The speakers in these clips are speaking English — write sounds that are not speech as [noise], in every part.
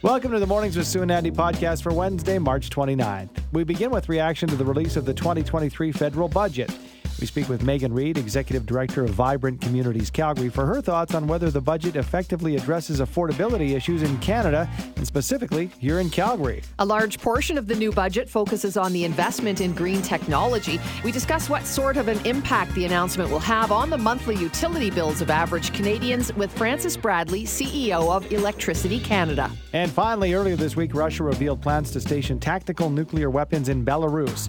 Welcome to the Mornings with Sue and Andy podcast for Wednesday, March 29th. We begin with reaction to the release of the 2023 federal budget. We speak with Meaghon Reid, Executive Director of Vibrant Communities Calgary, for her thoughts on whether the budget effectively addresses affordability issues in Canada and specifically here in Calgary. A large portion of the new budget focuses on the investment in green technology. We discuss what sort of an impact the announcement will have on the monthly utility bills of average Canadians with Francis Bradley, CEO of Electricity Canada. And finally, earlier this week, Russia revealed plans to station tactical nuclear weapons in Belarus.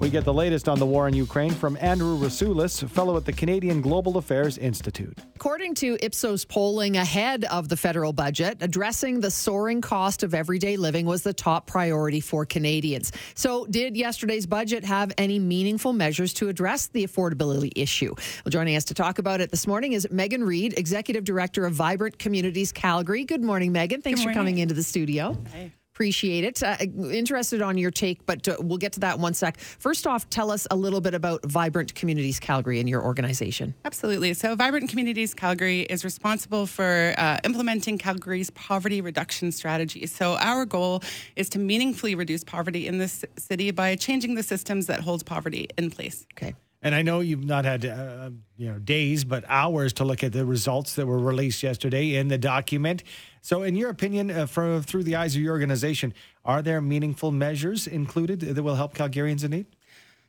We get the latest on the war in Ukraine from Andrew Rasiulis, fellow at the Canadian Global Affairs Institute. According to Ipsos polling ahead of the federal budget, addressing the soaring cost of everyday living was the top priority for Canadians. So, did yesterday's budget have any meaningful measures to address the affordability issue? Well, joining us to talk about it this morning is Meaghon Reid, Executive Director of Vibrant Communities Calgary. Good morning, Meaghon. Thanks morning. for coming into the studio. Hi. Appreciate it. Uh, interested on your take, but uh, we'll get to that in one sec. First off, tell us a little bit about Vibrant Communities Calgary and your organization. Absolutely. So, Vibrant Communities Calgary is responsible for uh, implementing Calgary's poverty reduction strategy. So, our goal is to meaningfully reduce poverty in this city by changing the systems that hold poverty in place. Okay. And I know you've not had uh, you know days, but hours to look at the results that were released yesterday in the document. So, in your opinion, uh, for, through the eyes of your organization, are there meaningful measures included that will help Calgarians in need?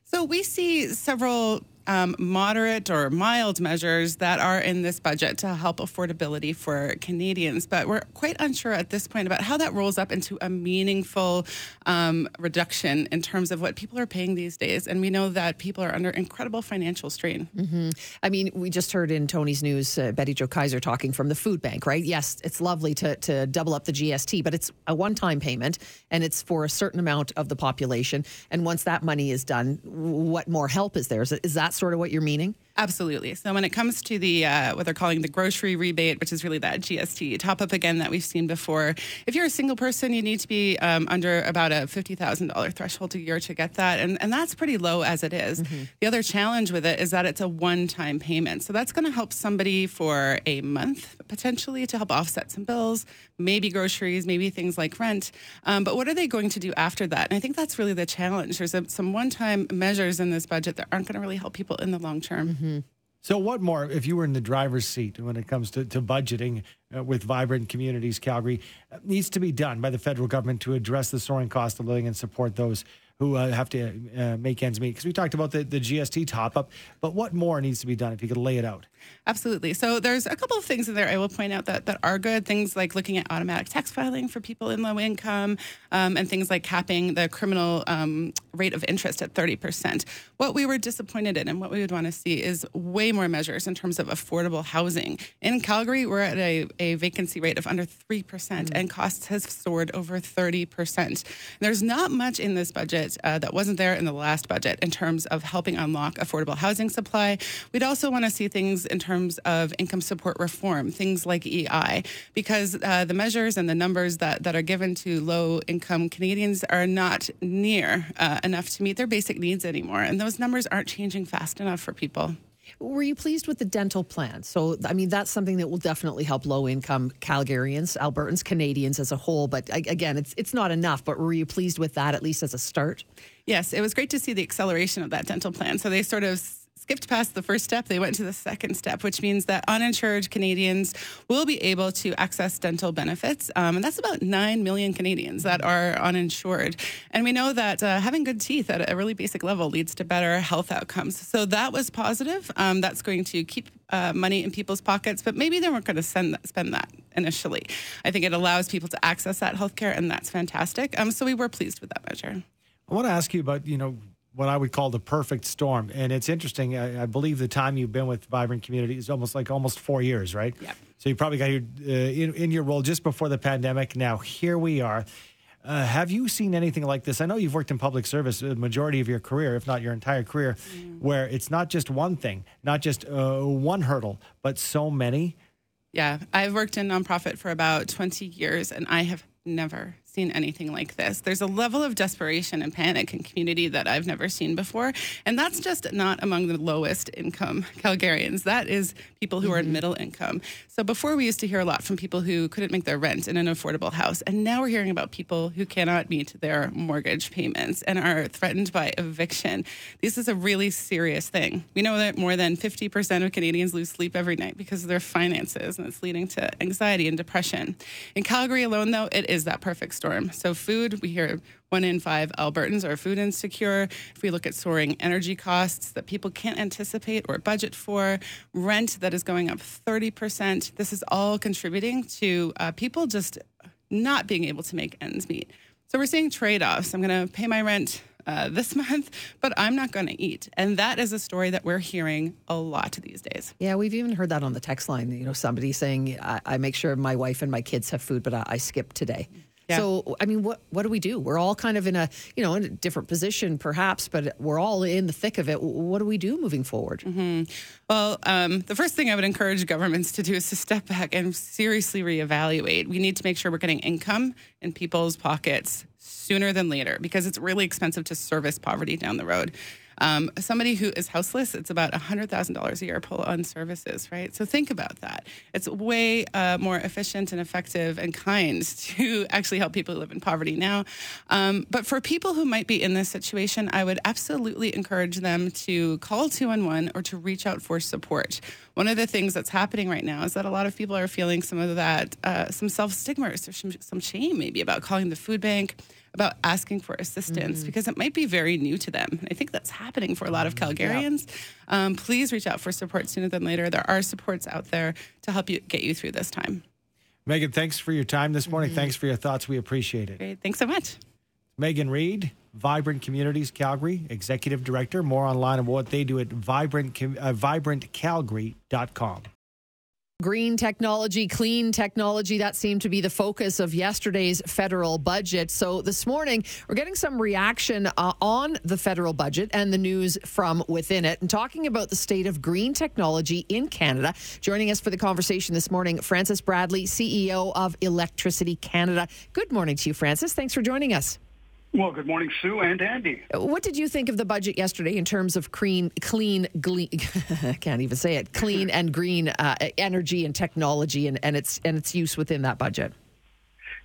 So, we see several um, moderate or mild measures that are in this budget to help affordability for Canadians. But we're quite unsure at this point about how that rolls up into a meaningful um, reduction in terms of what people are paying these days. And we know that people are under incredible financial strain. Mm-hmm. I mean, we just heard in Tony's news uh, Betty Jo Kaiser talking from the food bank, right? Yes, it's lovely to, to double up the GST, but it's a one time payment and it's for a certain amount of the population. And once that money is done, what more help is there? Is, is that sort of what you're meaning? Absolutely. So when it comes to the uh, what they're calling the grocery rebate, which is really that GST top up again that we've seen before, if you're a single person, you need to be um, under about a fifty thousand dollar threshold a year to get that, and and that's pretty low as it is. Mm-hmm. The other challenge with it is that it's a one time payment, so that's going to help somebody for a month potentially to help offset some bills, maybe groceries, maybe things like rent. Um, but what are they going to do after that? And I think that's really the challenge. There's a, some one time measures in this budget that aren't going to really help people in the long term. So, what more, if you were in the driver's seat when it comes to, to budgeting uh, with Vibrant Communities Calgary, uh, needs to be done by the federal government to address the soaring cost of living and support those who uh, have to uh, make ends meet? Because we talked about the, the GST top up, but what more needs to be done if you could lay it out? Absolutely. So there's a couple of things in there I will point out that, that are good. Things like looking at automatic tax filing for people in low income um, and things like capping the criminal um, rate of interest at 30%. What we were disappointed in and what we would want to see is way more measures in terms of affordable housing. In Calgary, we're at a, a vacancy rate of under 3% and costs has soared over 30%. There's not much in this budget uh, that wasn't there in the last budget in terms of helping unlock affordable housing supply. We'd also want to see things in terms of income support reform, things like EI, because uh, the measures and the numbers that, that are given to low income Canadians are not near uh, enough to meet their basic needs anymore. And those numbers aren't changing fast enough for people. Were you pleased with the dental plan? So, I mean, that's something that will definitely help low income Calgarians, Albertans, Canadians as a whole. But again, it's it's not enough. But were you pleased with that at least as a start? Yes, it was great to see the acceleration of that dental plan. So they sort of skipped past the first step, they went to the second step, which means that uninsured Canadians will be able to access dental benefits. Um, and that's about 9 million Canadians that are uninsured. And we know that uh, having good teeth at a really basic level leads to better health outcomes. So that was positive. Um, that's going to keep uh, money in people's pockets, but maybe they weren't going to spend that initially. I think it allows people to access that healthcare, and that's fantastic. Um, so we were pleased with that measure. I want to ask you about, you know, what I would call the perfect storm. And it's interesting. I, I believe the time you've been with Vibrant Community is almost like almost four years, right? Yep. So you probably got your uh, in, in your role just before the pandemic. Now here we are. Uh, have you seen anything like this? I know you've worked in public service the majority of your career, if not your entire career, where it's not just one thing, not just uh, one hurdle, but so many. Yeah, I've worked in nonprofit for about 20 years and I have never seen anything like this. There's a level of desperation and panic in community that I've never seen before. And that's just not among the lowest income Calgarians. That is people who mm-hmm. are in middle income. So before we used to hear a lot from people who couldn't make their rent in an affordable house. And now we're hearing about people who cannot meet their mortgage payments and are threatened by eviction. This is a really serious thing. We know that more than 50% of Canadians lose sleep every night because of their finances, and it's leading to anxiety and depression. In Calgary alone, though, it is that perfect storm. So, food, we hear one in five Albertans are food insecure. If we look at soaring energy costs that people can't anticipate or budget for, rent that is going up 30%, this is all contributing to uh, people just not being able to make ends meet. So we're seeing trade offs. I'm going to pay my rent uh, this [laughs] month, but I'm not going to eat. And that is a story that we're hearing a lot these days. Yeah, we've even heard that on the text line. You know, somebody saying, I, I make sure my wife and my kids have food, but I, I skip today. Yeah. So, I mean, what what do we do? We're all kind of in a you know in a different position, perhaps, but we're all in the thick of it. What do we do moving forward? Mm-hmm. Well, um, the first thing I would encourage governments to do is to step back and seriously reevaluate. We need to make sure we're getting income in people's pockets sooner than later because it's really expensive to service poverty down the road. Um, somebody who is houseless, it's about $100,000 a year pull on services, right? So think about that. It's way uh, more efficient and effective and kind [laughs] to actually help people who live in poverty now. Um, but for people who might be in this situation, I would absolutely encourage them to call 211 or to reach out for support. One of the things that's happening right now is that a lot of people are feeling some of that, uh, some self stigma or some shame maybe about calling the food bank about asking for assistance mm-hmm. because it might be very new to them. I think that's happening for a lot of mm-hmm. Calgarians. Yeah. Um, please reach out for support sooner than later. There are supports out there to help you get you through this time. Meaghon, thanks for your time this morning. Mm-hmm. Thanks for your thoughts. We appreciate it. Great. Thanks so much. Meaghon Reid, Vibrant Communities Calgary, Executive Director. More online on what they do at vibrant, uh, vibrantcalgary.com. Green technology, clean technology, that seemed to be the focus of yesterday's federal budget. So this morning, we're getting some reaction uh, on the federal budget and the news from within it. And talking about the state of green technology in Canada. Joining us for the conversation this morning, Francis Bradley, CEO of Electricity Canada. Good morning to you, Francis. Thanks for joining us. Well, good morning, Sue and Andy. What did you think of the budget yesterday in terms of clean, clean, glean, [laughs] I can't even say it, clean and green uh, energy and technology and, and its and its use within that budget?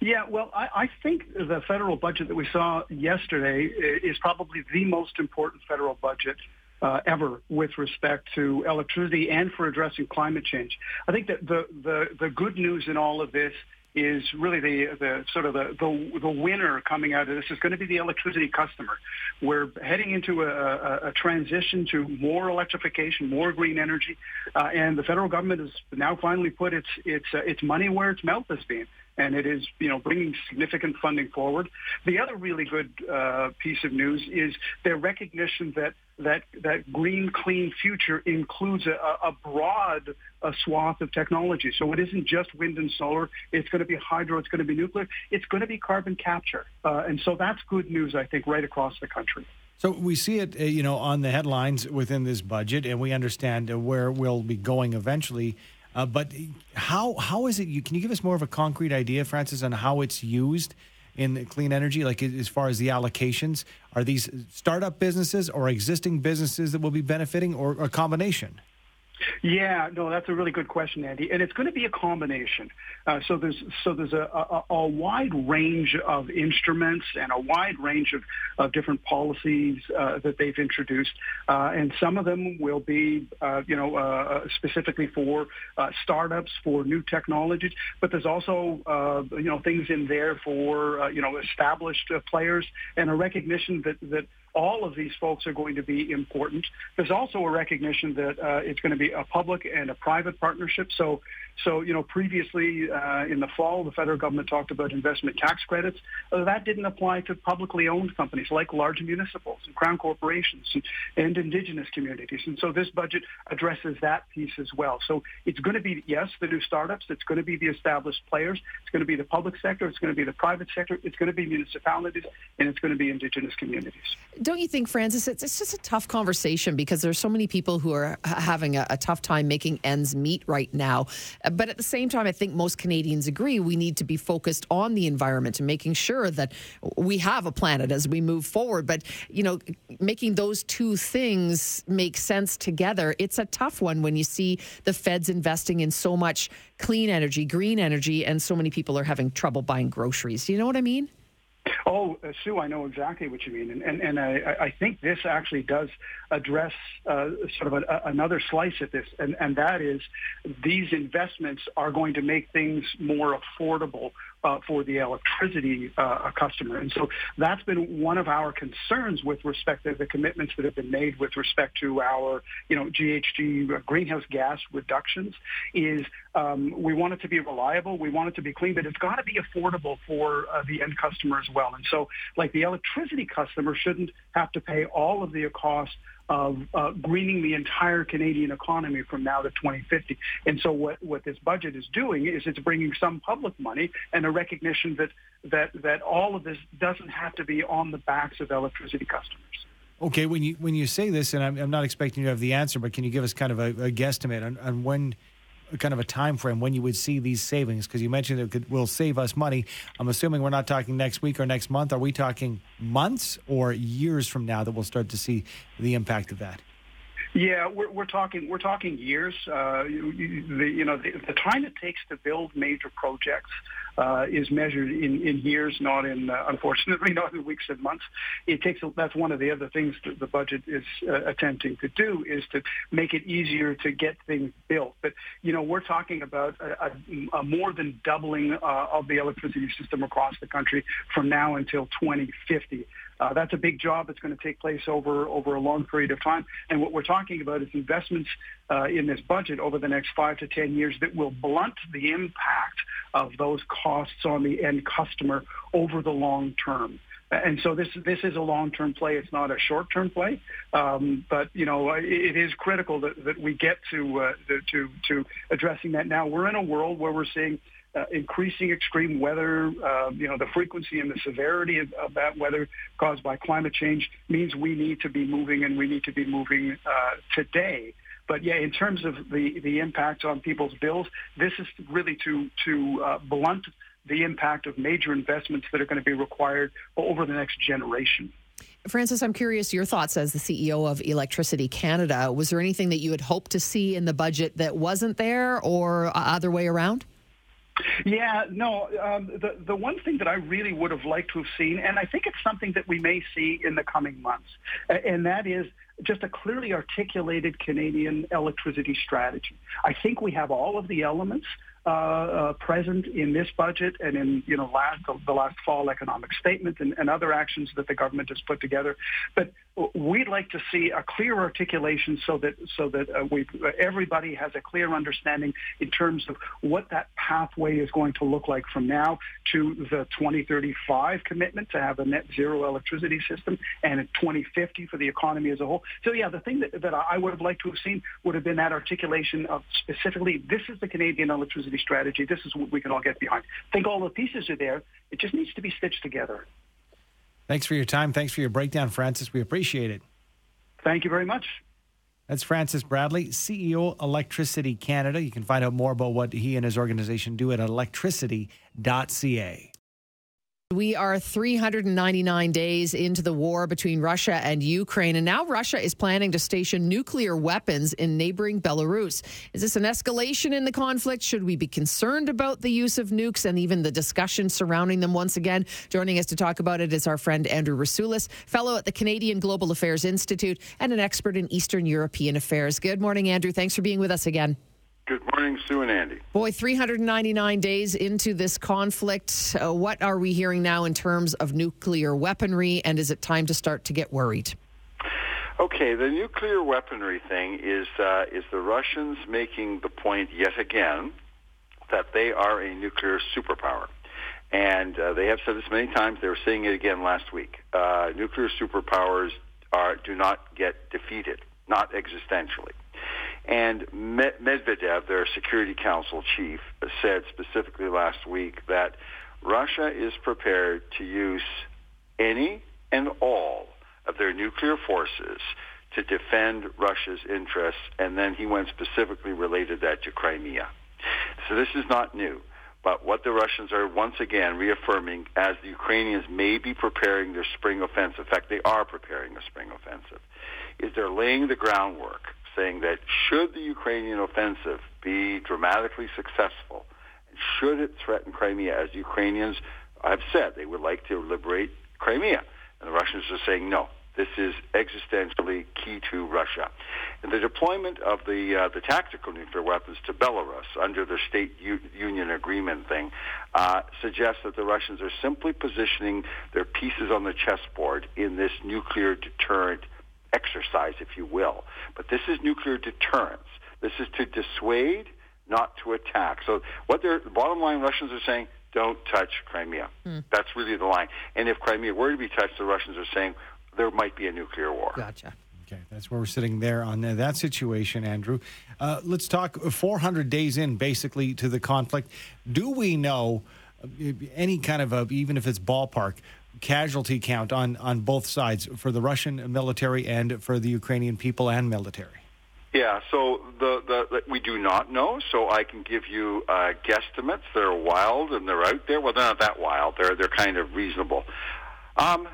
Yeah, well, I, I think the federal budget that we saw yesterday is probably the most important federal budget uh, ever with respect to electricity and for addressing climate change. I think that the, the, the good news in all of this is really the, the sort of the, the, the winner coming out of this is going to be the electricity customer. We're heading into a, a, a transition to more electrification, more green energy, uh, and the federal government has now finally put its its uh, its money where its mouth has been and it is you know bringing significant funding forward. The other really good uh, piece of news is their recognition that that that green clean future includes a, a broad a swath of technology. So it isn't just wind and solar. It's going to be hydro. It's going to be nuclear. It's going to be carbon capture, uh, and so that's good news I think right across the country. So we see it, uh, you know, on the headlines within this budget, and we understand uh, where we'll be going eventually. Uh, but how how is it? You, can you give us more of a concrete idea, Francis, on how it's used in clean energy? Like as far as the allocations, are these startup businesses or existing businesses that will be benefiting, or a combination? Yeah, no, that's a really good question, Andy, and it's going to be a combination. Uh, so there's so there's a, a, a, wide range of instruments and a wide range of, of different policies uh, that they've introduced, uh, and some of them will be, uh, you know, uh, specifically for uh, startups for new technologies. But there's also, you know, things in there for you know established players and a recognition that that all of these folks are going to be important. There's also a recognition that uh, it's going to be a public and a private partnership. So, so you know, previously uh, in the fall, the federal government talked about investment tax credits. Uh, that didn't apply to publicly owned companies like large municipals and crown corporations and, and indigenous communities. And so this budget addresses that piece as well. So it's going to be, yes, the new startups. It's going to be the established players. It's going to be the public sector. It's going to be the private sector. It's going to be municipalities, and it's going to be indigenous communities don't you think, Francis, it's, it's just a tough conversation because there's so many people who are having a, a, tough time making ends meet right now. But at the same time, I think most Canadians agree we need to be focused on the environment and making sure that we have a planet as we move forward. But, you know, making those two things make sense together, it's a tough one when you see the feds investing in so much clean energy, green energy, and so many people are having trouble buying groceries. Do you know what I mean? Oh, uh, Sue, I know exactly what you mean, and and, and I, I think this actually does address uh, sort of a, a, another slice at this, and and that is these investments are going to make things more affordable uh, for the electricity uh, customer. And so that's been one of our concerns with respect to the commitments that have been made with respect to our, you know, GHG uh, greenhouse gas reductions is um, we want it to be reliable, we want it to be clean, but it's got to be affordable for uh, the end customer as well. And so like the electricity customer shouldn't have to pay all of the cost of uh, greening the entire Canadian economy from now to 2050. And so what, what this budget is doing is it's bringing some public money and a recognition that, that, that all of this doesn't have to be on the backs of electricity customers. Okay, when you when you say this, and I'm, I'm not expecting you to have the answer, but can you give us kind of a, a guesstimate on, on when kind of a time frame when you would see these savings? Because you mentioned it could, will save us money. I'm assuming we're not talking next week or next month. Are we talking months or years from now that we'll start to see the impact of that? Yeah, we're, we're talking we're talking years. Uh, you, the, you know, the, the, time it takes to build major projects uh, is measured in, in years, not in uh, unfortunately [laughs] not in weeks and months. It takes that's one of the other things that the budget is uh, attempting to do is to make it easier to get things built. But you know, we're talking about a, a, a more than doubling uh, of the electricity system across the country from now until 2050. Uh, that's a big job that's going to take place over over a long period of time. And what we're talking about is investments uh, in this budget over the next five to ten years that will blunt the impact of those costs on the end customer over the long term. And so this this is a long term play. It's not a short term play, um, but you know it, it is critical that, that we get to uh, to to addressing that now. We're in a world where we're seeing uh, increasing extreme weather, uh, you know, the frequency and the severity of, of, that weather caused by climate change means we need to be moving and we need to be moving uh, today. But yeah, in terms of the, the impact on people's bills, this is really to, to uh, blunt the impact of major investments that are going to be required over the next generation. Francis, I'm curious your thoughts as the CEO of Electricity Canada. Was there anything that you had hoped to see in the budget that wasn't there or other way around? Yeah, no. Um, the the one thing that I really would have liked to have seen, and I think it's something that we may see in the coming months, and that is just a clearly articulated Canadian electricity strategy. I think we have all of the elements uh, uh, present in this budget and in you know last the, last fall economic statement and, and, other actions that the government has put together. But we'd like to see a clear articulation so that so that uh, we everybody has a clear understanding in terms of what that pathway is going to look like from now to the 2035 commitment to have a net zero electricity system and in 2050 for the economy as a whole. So yeah, the thing that, that I would have liked to have seen would have been that articulation of specifically this is the Canadian electricity strategy. This is what we can all get behind. I think all the pieces are there. It just needs to be stitched together. Thanks for your time. Thanks for your breakdown, Francis. We appreciate it. Thank you very much. That's Francis Bradley, CEO Electricity Canada. You can find out more about what he and his organization do at electricity.ca. We are 399 days into the war between Russia and Ukraine, and now Russia is planning to station nuclear weapons in neighboring Belarus. Is this an escalation in the conflict? Should we be concerned about the use of nukes and even the discussion surrounding them once again? Joining us to talk about it is our friend Andrew Rasiulis, fellow at the Canadian Global Affairs Institute and an expert in Eastern European affairs. Good morning, Andrew. Thanks for being with us again. Good morning, Sue and Andy. Boy, 399 days into this conflict. Uh, what are we hearing now in terms of nuclear weaponry, and is it time to start to get worried? Okay, the nuclear weaponry thing is uh, is the Russians making the point yet again that they are a nuclear superpower, and uh, they have said this many times. They were saying it again last week. Uh, nuclear superpowers are do not get defeated, not existentially. And Medvedev, their Security Council chief, said specifically last week that Russia is prepared to use any and all of their nuclear forces to defend Russia's interests, and then he went specifically related that to Crimea. So this is not new. But what the Russians are once again reaffirming as the Ukrainians may be preparing their spring offensive, in fact, they are preparing a spring offensive, is they're laying the groundwork saying that should the Ukrainian offensive be dramatically successful, should it threaten Crimea, as Ukrainians have said, they would like to liberate Crimea. And the Russians are saying, no, this is existentially key to Russia. And the deployment of the uh, the tactical nuclear weapons to Belarus under the state u- union agreement thing uh, suggests that the Russians are simply positioning their pieces on the chessboard in this nuclear deterrent exercise, if you will. But this is nuclear deterrence. This is to dissuade, not to attack. So what they're, the bottom line Russians are saying, don't touch Crimea. Mm. That's really the line. And if Crimea were to be touched, the Russians are saying there might be a nuclear war. Gotcha. Okay, that's where we're sitting there on that situation, Andrew. Uh, let's talk 400 days in, basically, to the conflict. Do we know uh, any kind of a, even if it's ballpark, casualty count on, on both sides for the Russian military and for the Ukrainian people and military? Yeah, so the, the, the, we do not know. So I can give you uh, guesstimates. They're wild and they're out there. Well, they're not that wild. They're they're kind of reasonable. Um,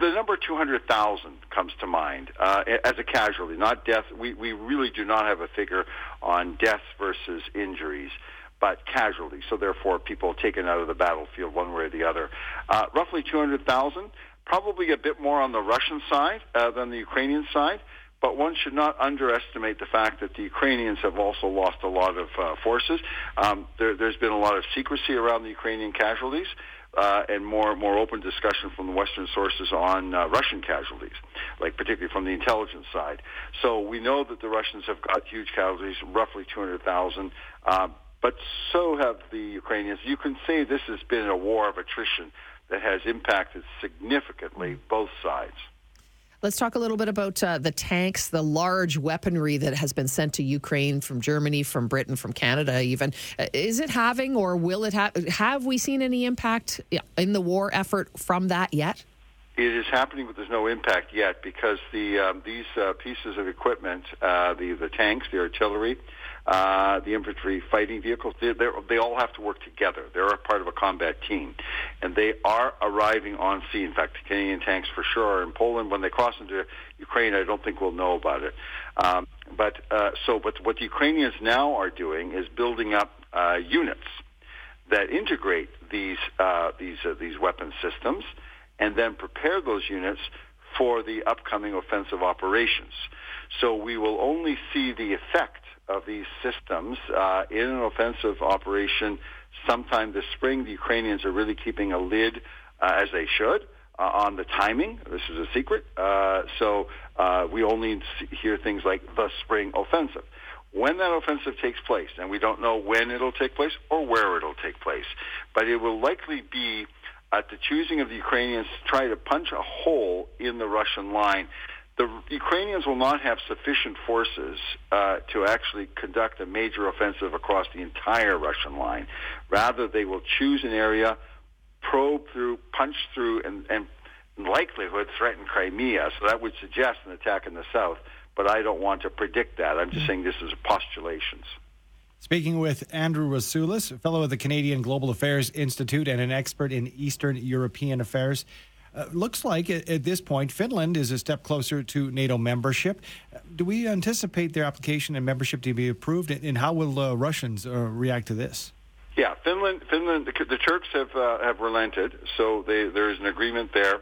the number 200,000 comes to mind uh, as a casualty, not death. We, we really do not have a figure on deaths versus injuries, but casualties. So therefore, people taken out of the battlefield one way or the other. Uh, roughly 200,000, probably a bit more on the Russian side uh, than the Ukrainian side. But one should not underestimate the fact that the Ukrainians have also lost a lot of uh, forces. Um, there, there's been a lot of secrecy around the Ukrainian casualties uh, and more more open discussion from the Western sources on uh, Russian casualties, like particularly from the intelligence side. So we know that the Russians have got huge casualties, roughly 200,000. But so have the Ukrainians. You can say this has been a war of attrition that has impacted significantly both sides. Let's talk a little bit about uh, the tanks, the large weaponry that has been sent to Ukraine from Germany, from Britain, from Canada, even. Uh, is it having or will it have? Have we seen any impact in the war effort from that yet? It is happening, but there's no impact yet because the um, these uh, pieces of equipment, uh, the the tanks, the artillery, uh, the infantry fighting vehicles, they they all have to work together. They're a part of a combat team, and they are arriving on sea. In fact, the Canadian tanks for sure are in Poland. When they cross into Ukraine, I don't think we'll know about it. Um, but uh, so, but what the Ukrainians now are doing is building up uh, units that integrate these uh, these uh, these weapon systems, and then prepare those units for the upcoming offensive operations. So we will only see the effect of these systems uh, in an offensive operation sometime this spring. The Ukrainians are really keeping a lid, uh, as they should, uh, on the timing. This is a secret. Uh, so uh, we only hear things like the spring offensive. When that offensive takes place, and we don't know when it'll take place or where it'll take place, but it will likely be at the choosing of the Ukrainians to try to punch a hole in the Russian line the Ukrainians will not have sufficient forces uh, to actually conduct a major offensive across the entire Russian line. Rather, they will choose an area, probe through, punch through, and, and in likelihood threaten Crimea. So that would suggest an attack in the south. But I don't want to predict that. I'm just mm. saying this is postulations. Speaking with Andrew Rasiulis, fellow of the Canadian Global Affairs Institute and an expert in Eastern European affairs. Uh, looks like at, at, this point, Finland is a step closer to NATO membership. Do we anticipate their application and membership to be approved? And how will uh, Russians uh, react to this? Yeah, Finland. Finland. The, the Turks have uh, have relented, so they, there is an agreement there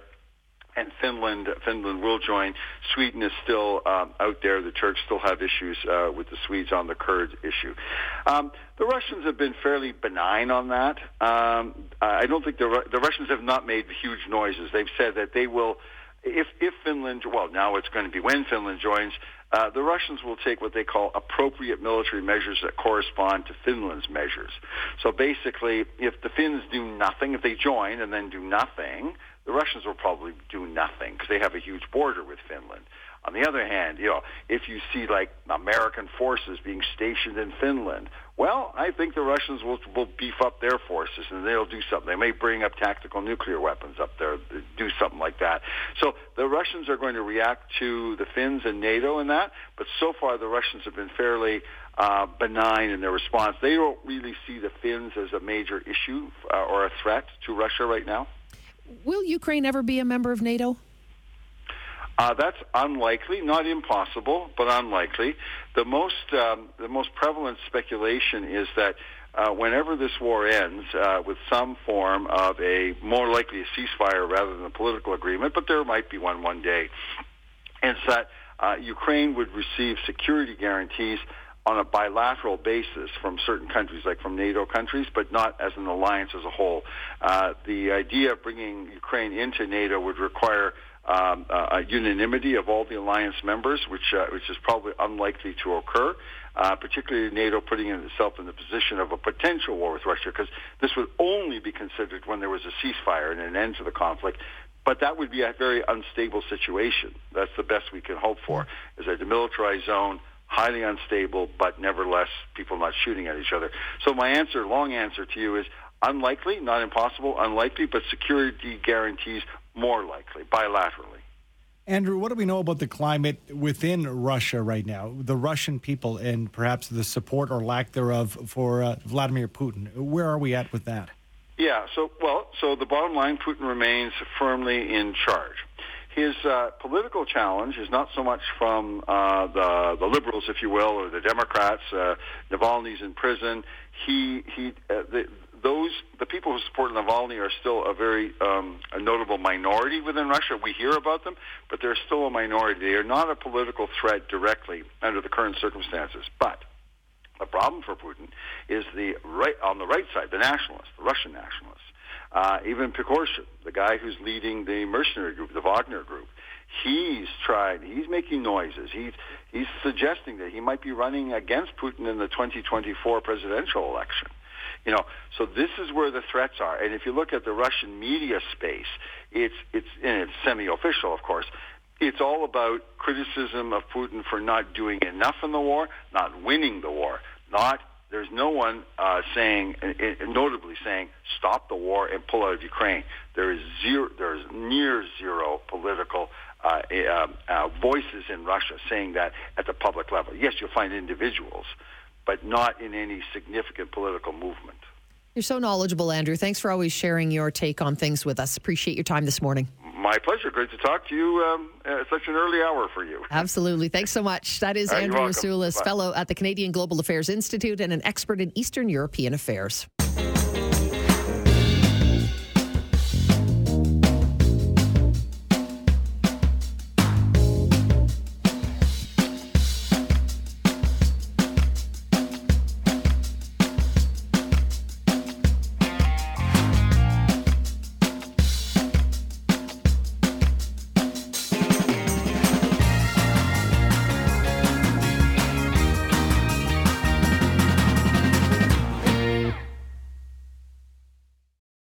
and Finland Finland will join. Sweden is still um, out there. The Turks still have issues uh, with the Swedes on the Kurds issue. Um, the Russians have been fairly benign on that. Um, I don't think the the Russians have not made huge noises. They've said that they will. If, if Finland, well, now it's going to be when Finland joins, uh, the Russians will take what they call appropriate military measures that correspond to Finland's measures. So basically, if the Finns do nothing, if they join and then do nothing, the Russians will probably do nothing because they have a huge border with Finland. On the other hand, you know, if you see like American forces being stationed in Finland, well, I think the Russians will, will beef up their forces and they'll do something. They may bring up tactical nuclear weapons up there. do something like that. So the Russians are going to react to the Finns and NATO in that, but so far the Russians have been fairly uh, benign in their response. They don't really see the Finns as a major issue uh, or a threat to Russia right now. Will Ukraine ever be a member of NATO? Uh, that's unlikely, not impossible, but unlikely. The most um, the most prevalent speculation is that uh, whenever this war ends uh, with some form of a more likely a ceasefire rather than a political agreement, but there might be one one day, it's that uh, Ukraine would receive security guarantees on a bilateral basis from certain countries, like from NATO countries, but not as an alliance as a whole. Uh, the idea of bringing Ukraine into NATO would require um, uh, unanimity of all the alliance members, which uh, which is probably unlikely to occur. Uh, particularly NATO putting itself in the position of a potential war with Russia, because this would only be considered when there was a ceasefire and an end to the conflict. But that would be a very unstable situation. That's the best we can hope for, is a demilitarized zone, highly unstable, but nevertheless people not shooting at each other. So my answer, long answer to you is unlikely, not impossible, unlikely, but security guarantees more likely, bilaterally. Andrew, what do we know about the climate within Russia right now? The Russian people and perhaps the support or lack thereof for uh, Vladimir Putin. Where are we at with that? Yeah, so, well, so the bottom line Putin remains firmly in charge. His uh, political challenge is not so much from uh, the, the liberals, if you will, or the Democrats. Uh, Navalny's in prison. He, he, uh, the, those the people who support Navalny are still a very um, a notable minority within Russia. We hear about them, but they're still a minority. They are not a political threat directly under the current circumstances. But the problem for Putin is the right on the right side, the nationalists, the Russian nationalists. Uh, even Prigozhin, the guy who's leading the mercenary group, the Wagner group, he's tried. He's making noises. He's he's suggesting that he might be running against Putin in the 2024 presidential election. You know, so this is where the threats are. And if you look at the Russian media space, it's it's and it's semi-official, of course. It's all about criticism of Putin for not doing enough in the war, not winning the war, not there's no one uh, saying, notably saying, stop the war and pull out of Ukraine. There is zero, there is near zero political uh, uh, uh, voices in Russia saying that at the public level. Yes, you'll find individuals, but not in any significant political movement. You're so knowledgeable, Andrew. Thanks for always sharing your take on things with us. Appreciate your time this morning. My pleasure. Great to talk to you um, at such an early hour for you. Absolutely. Thanks so much. That is uh, Andrew Rasiulis, fellow at the Canadian Global Affairs Institute and an expert in Eastern European affairs.